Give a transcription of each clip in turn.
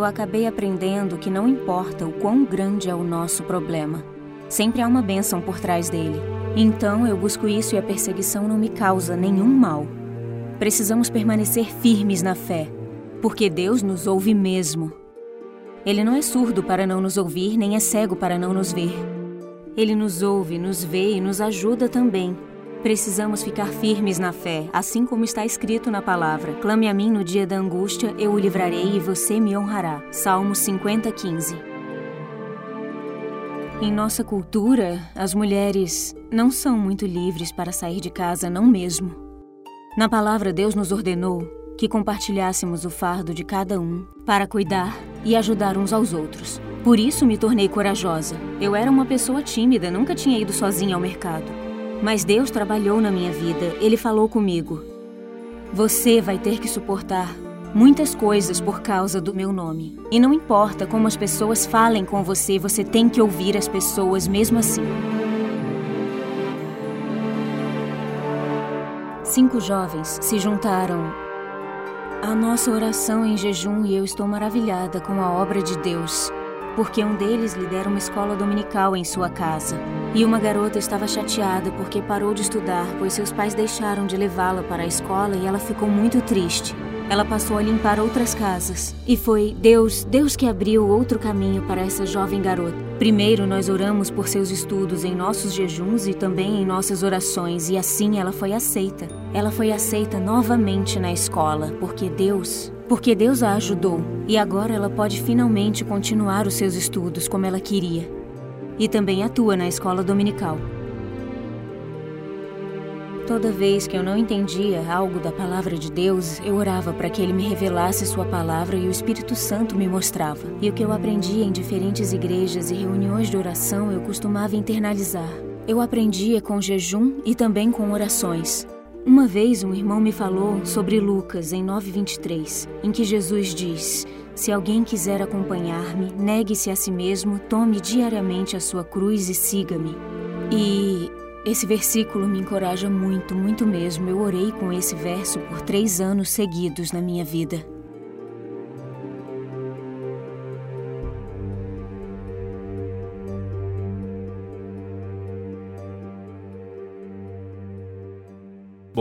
Eu acabei aprendendo que não importa o quão grande é o nosso problema, sempre há uma bênção por trás dele. Então eu busco isso e a perseguição não me causa nenhum mal. Precisamos permanecer firmes na fé, porque Deus nos ouve mesmo. Ele não é surdo para não nos ouvir, nem é cego para não nos ver. Ele nos ouve, nos vê e nos ajuda também. Precisamos ficar firmes na fé, assim como está escrito na palavra: Clame a mim no dia da angústia, eu o livrarei e você me honrará. Salmos 50, 15. Em nossa cultura, as mulheres não são muito livres para sair de casa, não mesmo. Na palavra, Deus nos ordenou que compartilhássemos o fardo de cada um para cuidar e ajudar uns aos outros. Por isso me tornei corajosa. Eu era uma pessoa tímida, nunca tinha ido sozinha ao mercado. Mas Deus trabalhou na minha vida, Ele falou comigo: Você vai ter que suportar muitas coisas por causa do meu nome. E não importa como as pessoas falem com você, você tem que ouvir as pessoas mesmo assim. Cinco jovens se juntaram à nossa oração em jejum e eu estou maravilhada com a obra de Deus porque um deles lidera uma escola dominical em sua casa. E uma garota estava chateada porque parou de estudar, pois seus pais deixaram de levá-la para a escola e ela ficou muito triste. Ela passou a limpar outras casas. E foi Deus, Deus que abriu outro caminho para essa jovem garota. Primeiro, nós oramos por seus estudos em nossos jejuns e também em nossas orações, e assim ela foi aceita. Ela foi aceita novamente na escola, porque Deus porque Deus a ajudou e agora ela pode finalmente continuar os seus estudos como ela queria. E também atua na escola dominical. Toda vez que eu não entendia algo da palavra de Deus, eu orava para que ele me revelasse sua palavra e o Espírito Santo me mostrava. E o que eu aprendia em diferentes igrejas e reuniões de oração, eu costumava internalizar. Eu aprendia com jejum e também com orações. Uma vez um irmão me falou sobre Lucas em 9:23, em que Jesus diz: Se alguém quiser acompanhar-me, negue-se a si mesmo, tome diariamente a sua cruz e siga-me. E esse versículo me encoraja muito, muito mesmo. Eu orei com esse verso por três anos seguidos na minha vida.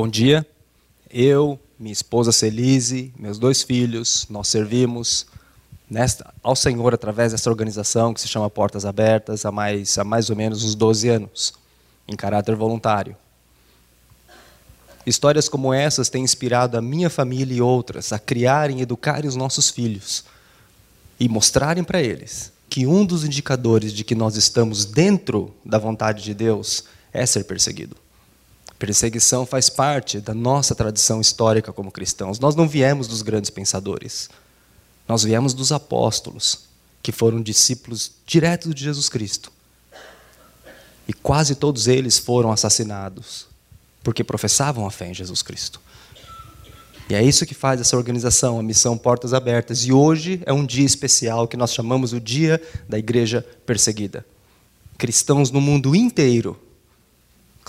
Bom dia. Eu, minha esposa Celise, meus dois filhos, nós servimos nesta, ao Senhor através dessa organização que se chama Portas Abertas há mais, há mais ou menos uns 12 anos, em caráter voluntário. Histórias como essas têm inspirado a minha família e outras a criarem e educarem os nossos filhos e mostrarem para eles que um dos indicadores de que nós estamos dentro da vontade de Deus é ser perseguido. Perseguição faz parte da nossa tradição histórica como cristãos. Nós não viemos dos grandes pensadores. Nós viemos dos apóstolos, que foram discípulos diretos de Jesus Cristo. E quase todos eles foram assassinados porque professavam a fé em Jesus Cristo. E é isso que faz essa organização, a Missão Portas Abertas. E hoje é um dia especial que nós chamamos o Dia da Igreja Perseguida. Cristãos no mundo inteiro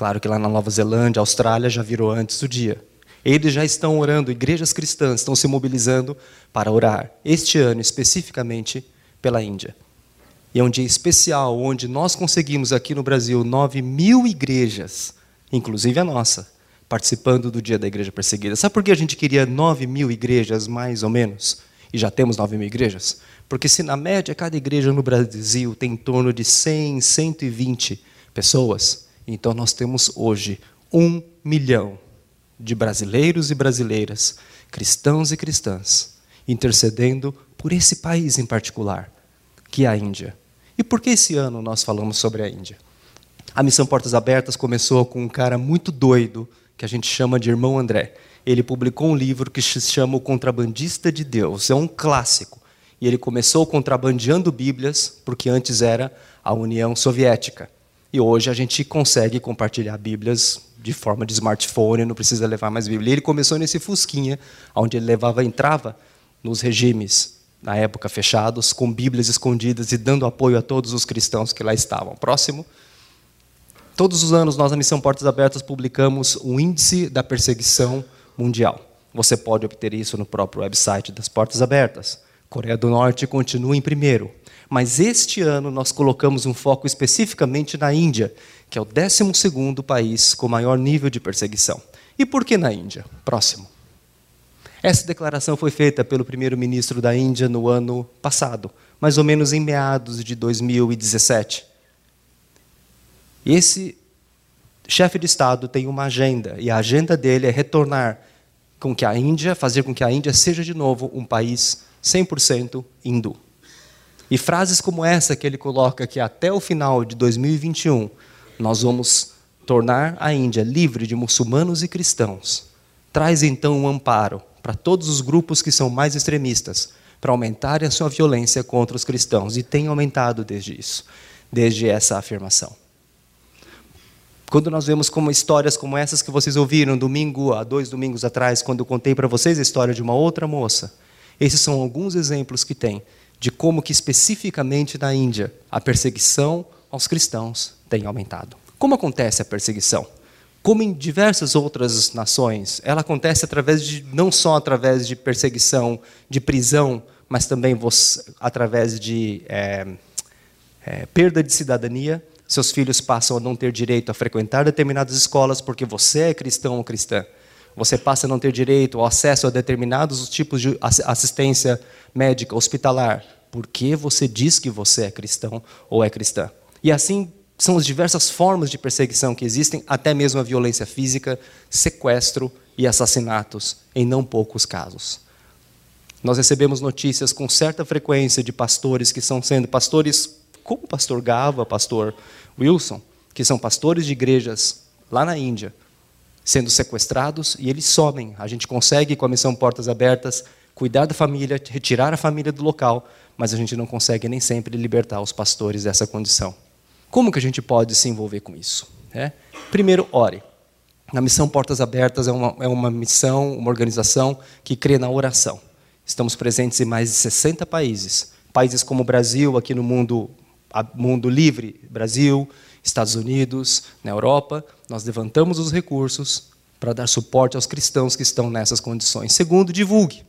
Claro que lá na Nova Zelândia, Austrália, já virou antes o dia. Eles já estão orando, igrejas cristãs estão se mobilizando para orar, este ano especificamente pela Índia. E é um dia especial onde nós conseguimos aqui no Brasil 9 mil igrejas, inclusive a nossa, participando do Dia da Igreja Perseguida. Sabe por que a gente queria 9 mil igrejas, mais ou menos? E já temos 9 mil igrejas? Porque se na média cada igreja no Brasil tem em torno de 100, 120 pessoas, então nós temos hoje um milhão de brasileiros e brasileiras, cristãos e cristãs, intercedendo por esse país em particular, que é a Índia. E por que esse ano nós falamos sobre a Índia? A missão Portas Abertas começou com um cara muito doido, que a gente chama de Irmão André. Ele publicou um livro que se chama O Contrabandista de Deus. É um clássico. E ele começou contrabandeando Bíblias, porque antes era a União Soviética. E hoje a gente consegue compartilhar Bíblias de forma de smartphone, não precisa levar mais Bíblia. E ele começou nesse fusquinha, onde ele levava, entrava nos regimes na época fechados, com Bíblias escondidas e dando apoio a todos os cristãos que lá estavam. Próximo. Todos os anos nós na Missão Portas Abertas publicamos o índice da perseguição mundial. Você pode obter isso no próprio website das Portas Abertas. Coreia do Norte continua em primeiro. Mas este ano nós colocamos um foco especificamente na Índia, que é o 12 país com maior nível de perseguição. E por que na Índia? Próximo. Essa declaração foi feita pelo primeiro-ministro da Índia no ano passado, mais ou menos em meados de 2017. Esse chefe de Estado tem uma agenda, e a agenda dele é retornar com que a Índia, fazer com que a Índia seja de novo um país 100% hindu. E frases como essa que ele coloca que até o final de 2021 nós vamos tornar a Índia livre de muçulmanos e cristãos, traz então um amparo para todos os grupos que são mais extremistas, para aumentarem a sua violência contra os cristãos, e tem aumentado desde isso, desde essa afirmação. Quando nós vemos como histórias como essas que vocês ouviram domingo, há dois domingos atrás, quando eu contei para vocês a história de uma outra moça, esses são alguns exemplos que tem de como que especificamente na Índia a perseguição aos cristãos tem aumentado. Como acontece a perseguição? Como em diversas outras nações, ela acontece através de não só através de perseguição, de prisão, mas também você, através de é, é, perda de cidadania. Seus filhos passam a não ter direito a frequentar determinadas escolas porque você é cristão ou cristã. Você passa a não ter direito ao acesso a determinados tipos de assistência médica, hospitalar, porque você diz que você é cristão ou é cristã. E assim são as diversas formas de perseguição que existem, até mesmo a violência física, sequestro e assassinatos, em não poucos casos. Nós recebemos notícias com certa frequência de pastores que estão sendo pastores, como o pastor Gava, pastor Wilson, que são pastores de igrejas lá na Índia, sendo sequestrados e eles somem. A gente consegue, com a missão Portas Abertas, cuidar da família, retirar a família do local, mas a gente não consegue nem sempre libertar os pastores dessa condição. Como que a gente pode se envolver com isso? É? Primeiro, ore. A missão Portas Abertas é uma, é uma missão, uma organização que crê na oração. Estamos presentes em mais de 60 países. Países como o Brasil, aqui no mundo, mundo livre, Brasil, Estados Unidos, na Europa, nós levantamos os recursos para dar suporte aos cristãos que estão nessas condições. Segundo, divulgue.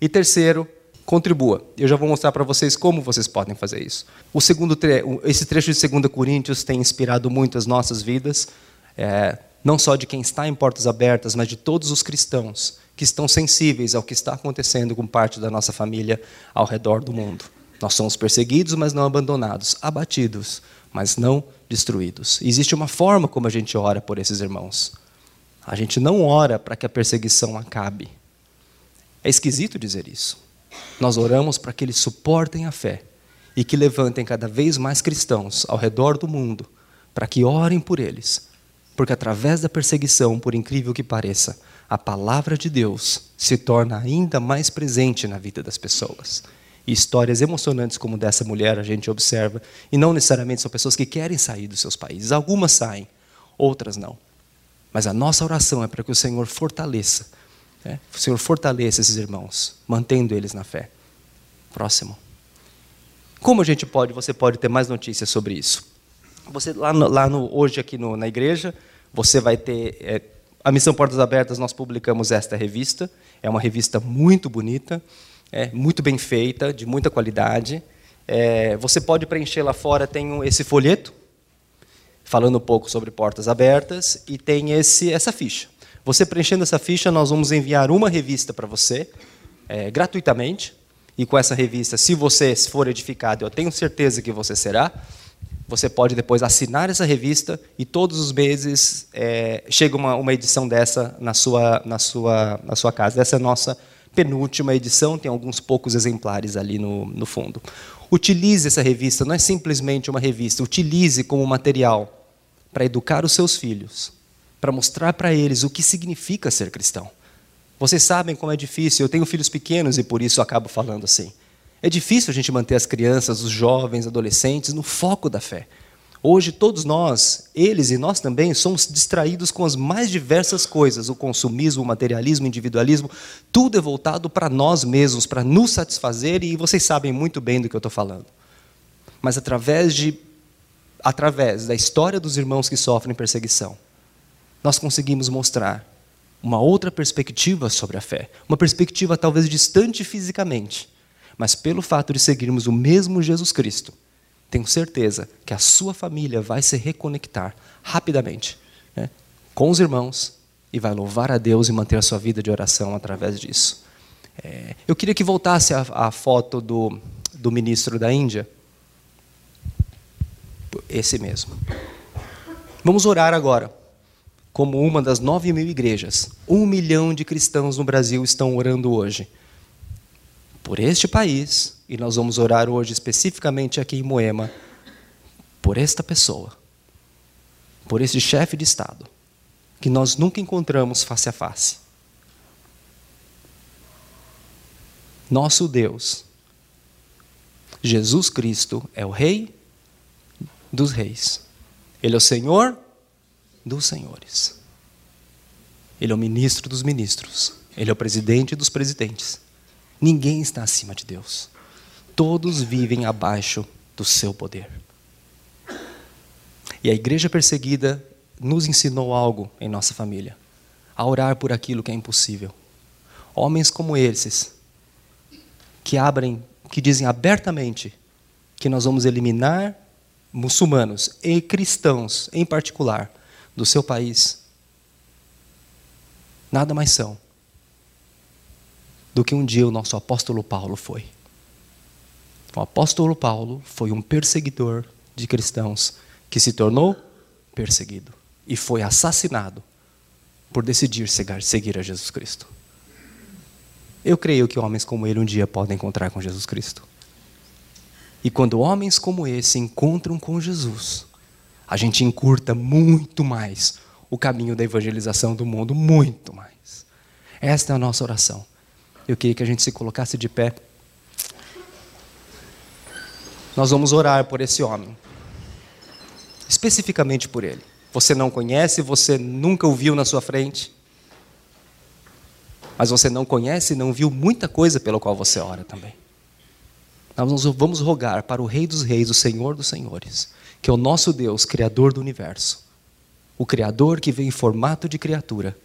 E terceiro, contribua. Eu já vou mostrar para vocês como vocês podem fazer isso. O segundo tre esse trecho de 2 Coríntios tem inspirado muito as nossas vidas, é, não só de quem está em portas abertas, mas de todos os cristãos que estão sensíveis ao que está acontecendo com parte da nossa família ao redor do mundo. Nós somos perseguidos, mas não abandonados, abatidos, mas não destruídos. Existe uma forma como a gente ora por esses irmãos. A gente não ora para que a perseguição acabe. É esquisito dizer isso. Nós oramos para que eles suportem a fé e que levantem cada vez mais cristãos ao redor do mundo, para que orem por eles. Porque através da perseguição, por incrível que pareça, a palavra de Deus se torna ainda mais presente na vida das pessoas. E histórias emocionantes como dessa mulher a gente observa, e não necessariamente são pessoas que querem sair dos seus países. Algumas saem, outras não. Mas a nossa oração é para que o Senhor fortaleça é? O Senhor fortaleça esses irmãos, mantendo eles na fé. Próximo. Como a gente pode, você pode ter mais notícias sobre isso? Você lá, no, lá no, hoje aqui no, na igreja, você vai ter é, a Missão Portas Abertas. Nós publicamos esta revista. É uma revista muito bonita, é, muito bem feita, de muita qualidade. É, você pode preencher lá fora. Tem esse folheto falando um pouco sobre Portas Abertas e tem esse essa ficha. Você preenchendo essa ficha, nós vamos enviar uma revista para você, é, gratuitamente. E com essa revista, se você for edificado, eu tenho certeza que você será. Você pode depois assinar essa revista e todos os meses é, chega uma, uma edição dessa na sua, na, sua, na sua casa. Essa é a nossa penúltima edição, tem alguns poucos exemplares ali no, no fundo. Utilize essa revista, não é simplesmente uma revista, utilize como material para educar os seus filhos para mostrar para eles o que significa ser cristão. Vocês sabem como é difícil, eu tenho filhos pequenos e por isso acabo falando assim. É difícil a gente manter as crianças, os jovens, adolescentes no foco da fé. Hoje, todos nós, eles e nós também, somos distraídos com as mais diversas coisas: o consumismo, o materialismo, o individualismo. Tudo é voltado para nós mesmos, para nos satisfazer, e vocês sabem muito bem do que eu estou falando. Mas através, de, através da história dos irmãos que sofrem perseguição, nós conseguimos mostrar uma outra perspectiva sobre a fé. Uma perspectiva talvez distante fisicamente, mas pelo fato de seguirmos o mesmo Jesus Cristo, tenho certeza que a sua família vai se reconectar rapidamente né, com os irmãos e vai louvar a Deus e manter a sua vida de oração através disso. É, eu queria que voltasse a, a foto do, do ministro da Índia. Esse mesmo. Vamos orar agora. Como uma das nove mil igrejas, um milhão de cristãos no Brasil estão orando hoje por este país, e nós vamos orar hoje especificamente aqui em Moema, por esta pessoa, por este chefe de Estado, que nós nunca encontramos face a face. Nosso Deus, Jesus Cristo, é o Rei dos Reis, Ele é o Senhor dos Senhores, Ele é o ministro dos ministros, Ele é o presidente dos presidentes. Ninguém está acima de Deus. Todos vivem abaixo do seu poder. E a igreja perseguida nos ensinou algo em nossa família: a orar por aquilo que é impossível. Homens como esses, que abrem, que dizem abertamente que nós vamos eliminar muçulmanos e cristãos em particular do seu país, nada mais são do que um dia o nosso apóstolo Paulo foi. O apóstolo Paulo foi um perseguidor de cristãos que se tornou perseguido e foi assassinado por decidir seguir a Jesus Cristo. Eu creio que homens como ele um dia podem encontrar com Jesus Cristo. E quando homens como esse encontram com Jesus, a gente encurta muito mais o caminho da evangelização do mundo, muito mais. Esta é a nossa oração. Eu queria que a gente se colocasse de pé. Nós vamos orar por esse homem, especificamente por ele. Você não conhece, você nunca o viu na sua frente, mas você não conhece e não viu muita coisa pela qual você ora também. Nós vamos rogar para o Rei dos Reis, o Senhor dos Senhores, que é o nosso Deus, Criador do universo, o Criador que vem em formato de criatura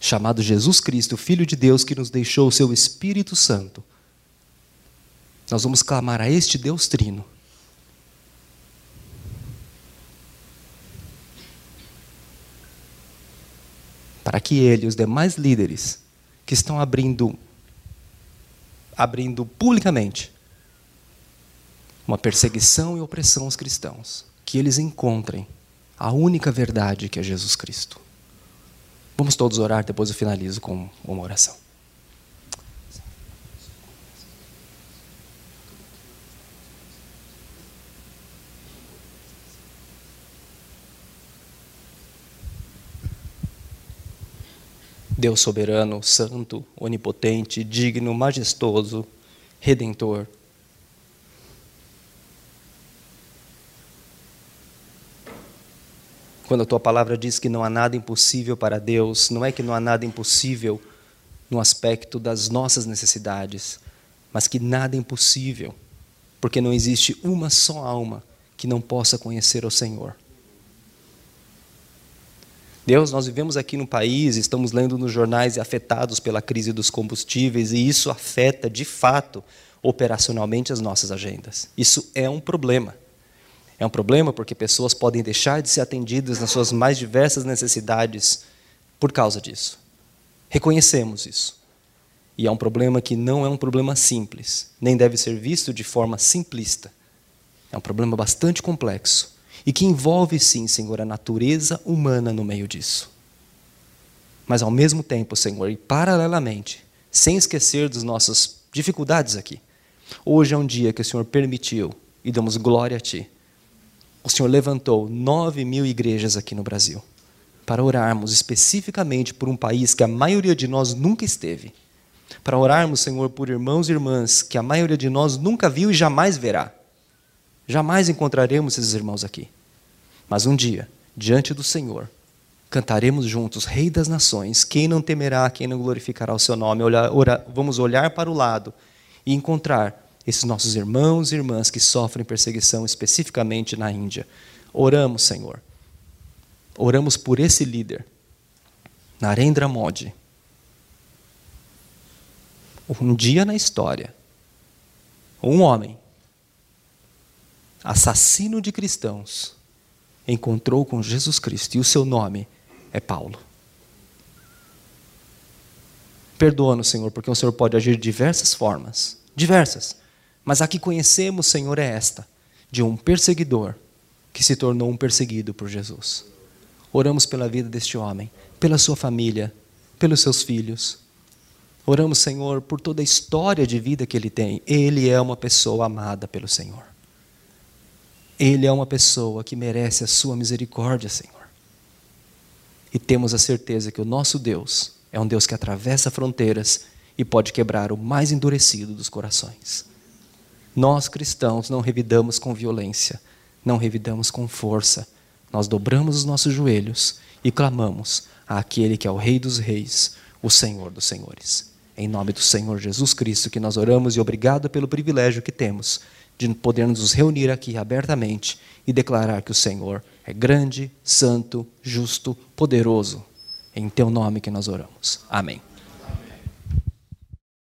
chamado Jesus Cristo, Filho de Deus, que nos deixou o seu Espírito Santo. Nós vamos clamar a este Deus Trino. Para que ele e os demais líderes que estão abrindo abrindo publicamente uma perseguição e opressão aos cristãos, que eles encontrem a única verdade que é Jesus Cristo. Vamos todos orar, depois eu finalizo com uma oração. Deus soberano, santo, onipotente, digno, majestoso, redentor, Quando a tua palavra diz que não há nada impossível para Deus, não é que não há nada impossível no aspecto das nossas necessidades, mas que nada é impossível, porque não existe uma só alma que não possa conhecer o Senhor. Deus, nós vivemos aqui no país, estamos lendo nos jornais e afetados pela crise dos combustíveis, e isso afeta, de fato, operacionalmente as nossas agendas. Isso é um problema. É um problema porque pessoas podem deixar de ser atendidas nas suas mais diversas necessidades por causa disso. Reconhecemos isso. E é um problema que não é um problema simples, nem deve ser visto de forma simplista. É um problema bastante complexo e que envolve, sim, Senhor, a natureza humana no meio disso. Mas, ao mesmo tempo, Senhor, e paralelamente, sem esquecer das nossas dificuldades aqui, hoje é um dia que o Senhor permitiu e damos glória a Ti o Senhor levantou nove mil igrejas aqui no Brasil para orarmos especificamente por um país que a maioria de nós nunca esteve. Para orarmos, Senhor, por irmãos e irmãs que a maioria de nós nunca viu e jamais verá. Jamais encontraremos esses irmãos aqui. Mas um dia, diante do Senhor, cantaremos juntos, Rei das Nações, quem não temerá, quem não glorificará o seu nome. Olhar, vamos olhar para o lado e encontrar esses nossos irmãos e irmãs que sofrem perseguição, especificamente na Índia. Oramos, Senhor. Oramos por esse líder, Narendra Modi. Um dia na história, Um homem, assassino de cristãos, encontrou com Jesus Cristo e o seu nome é Paulo. Perdoa-nos, Senhor, porque o Senhor pode agir de diversas formas diversas. Mas a que conhecemos, Senhor, é esta: de um perseguidor que se tornou um perseguido por Jesus. Oramos pela vida deste homem, pela sua família, pelos seus filhos. Oramos, Senhor, por toda a história de vida que ele tem. Ele é uma pessoa amada pelo Senhor. Ele é uma pessoa que merece a sua misericórdia, Senhor. E temos a certeza que o nosso Deus é um Deus que atravessa fronteiras e pode quebrar o mais endurecido dos corações. Nós cristãos não revidamos com violência, não revidamos com força. Nós dobramos os nossos joelhos e clamamos àquele que é o Rei dos Reis, o Senhor dos Senhores. Em nome do Senhor Jesus Cristo que nós oramos e obrigado pelo privilégio que temos de podermos nos reunir aqui abertamente e declarar que o Senhor é grande, santo, justo, poderoso. Em teu nome que nós oramos. Amém.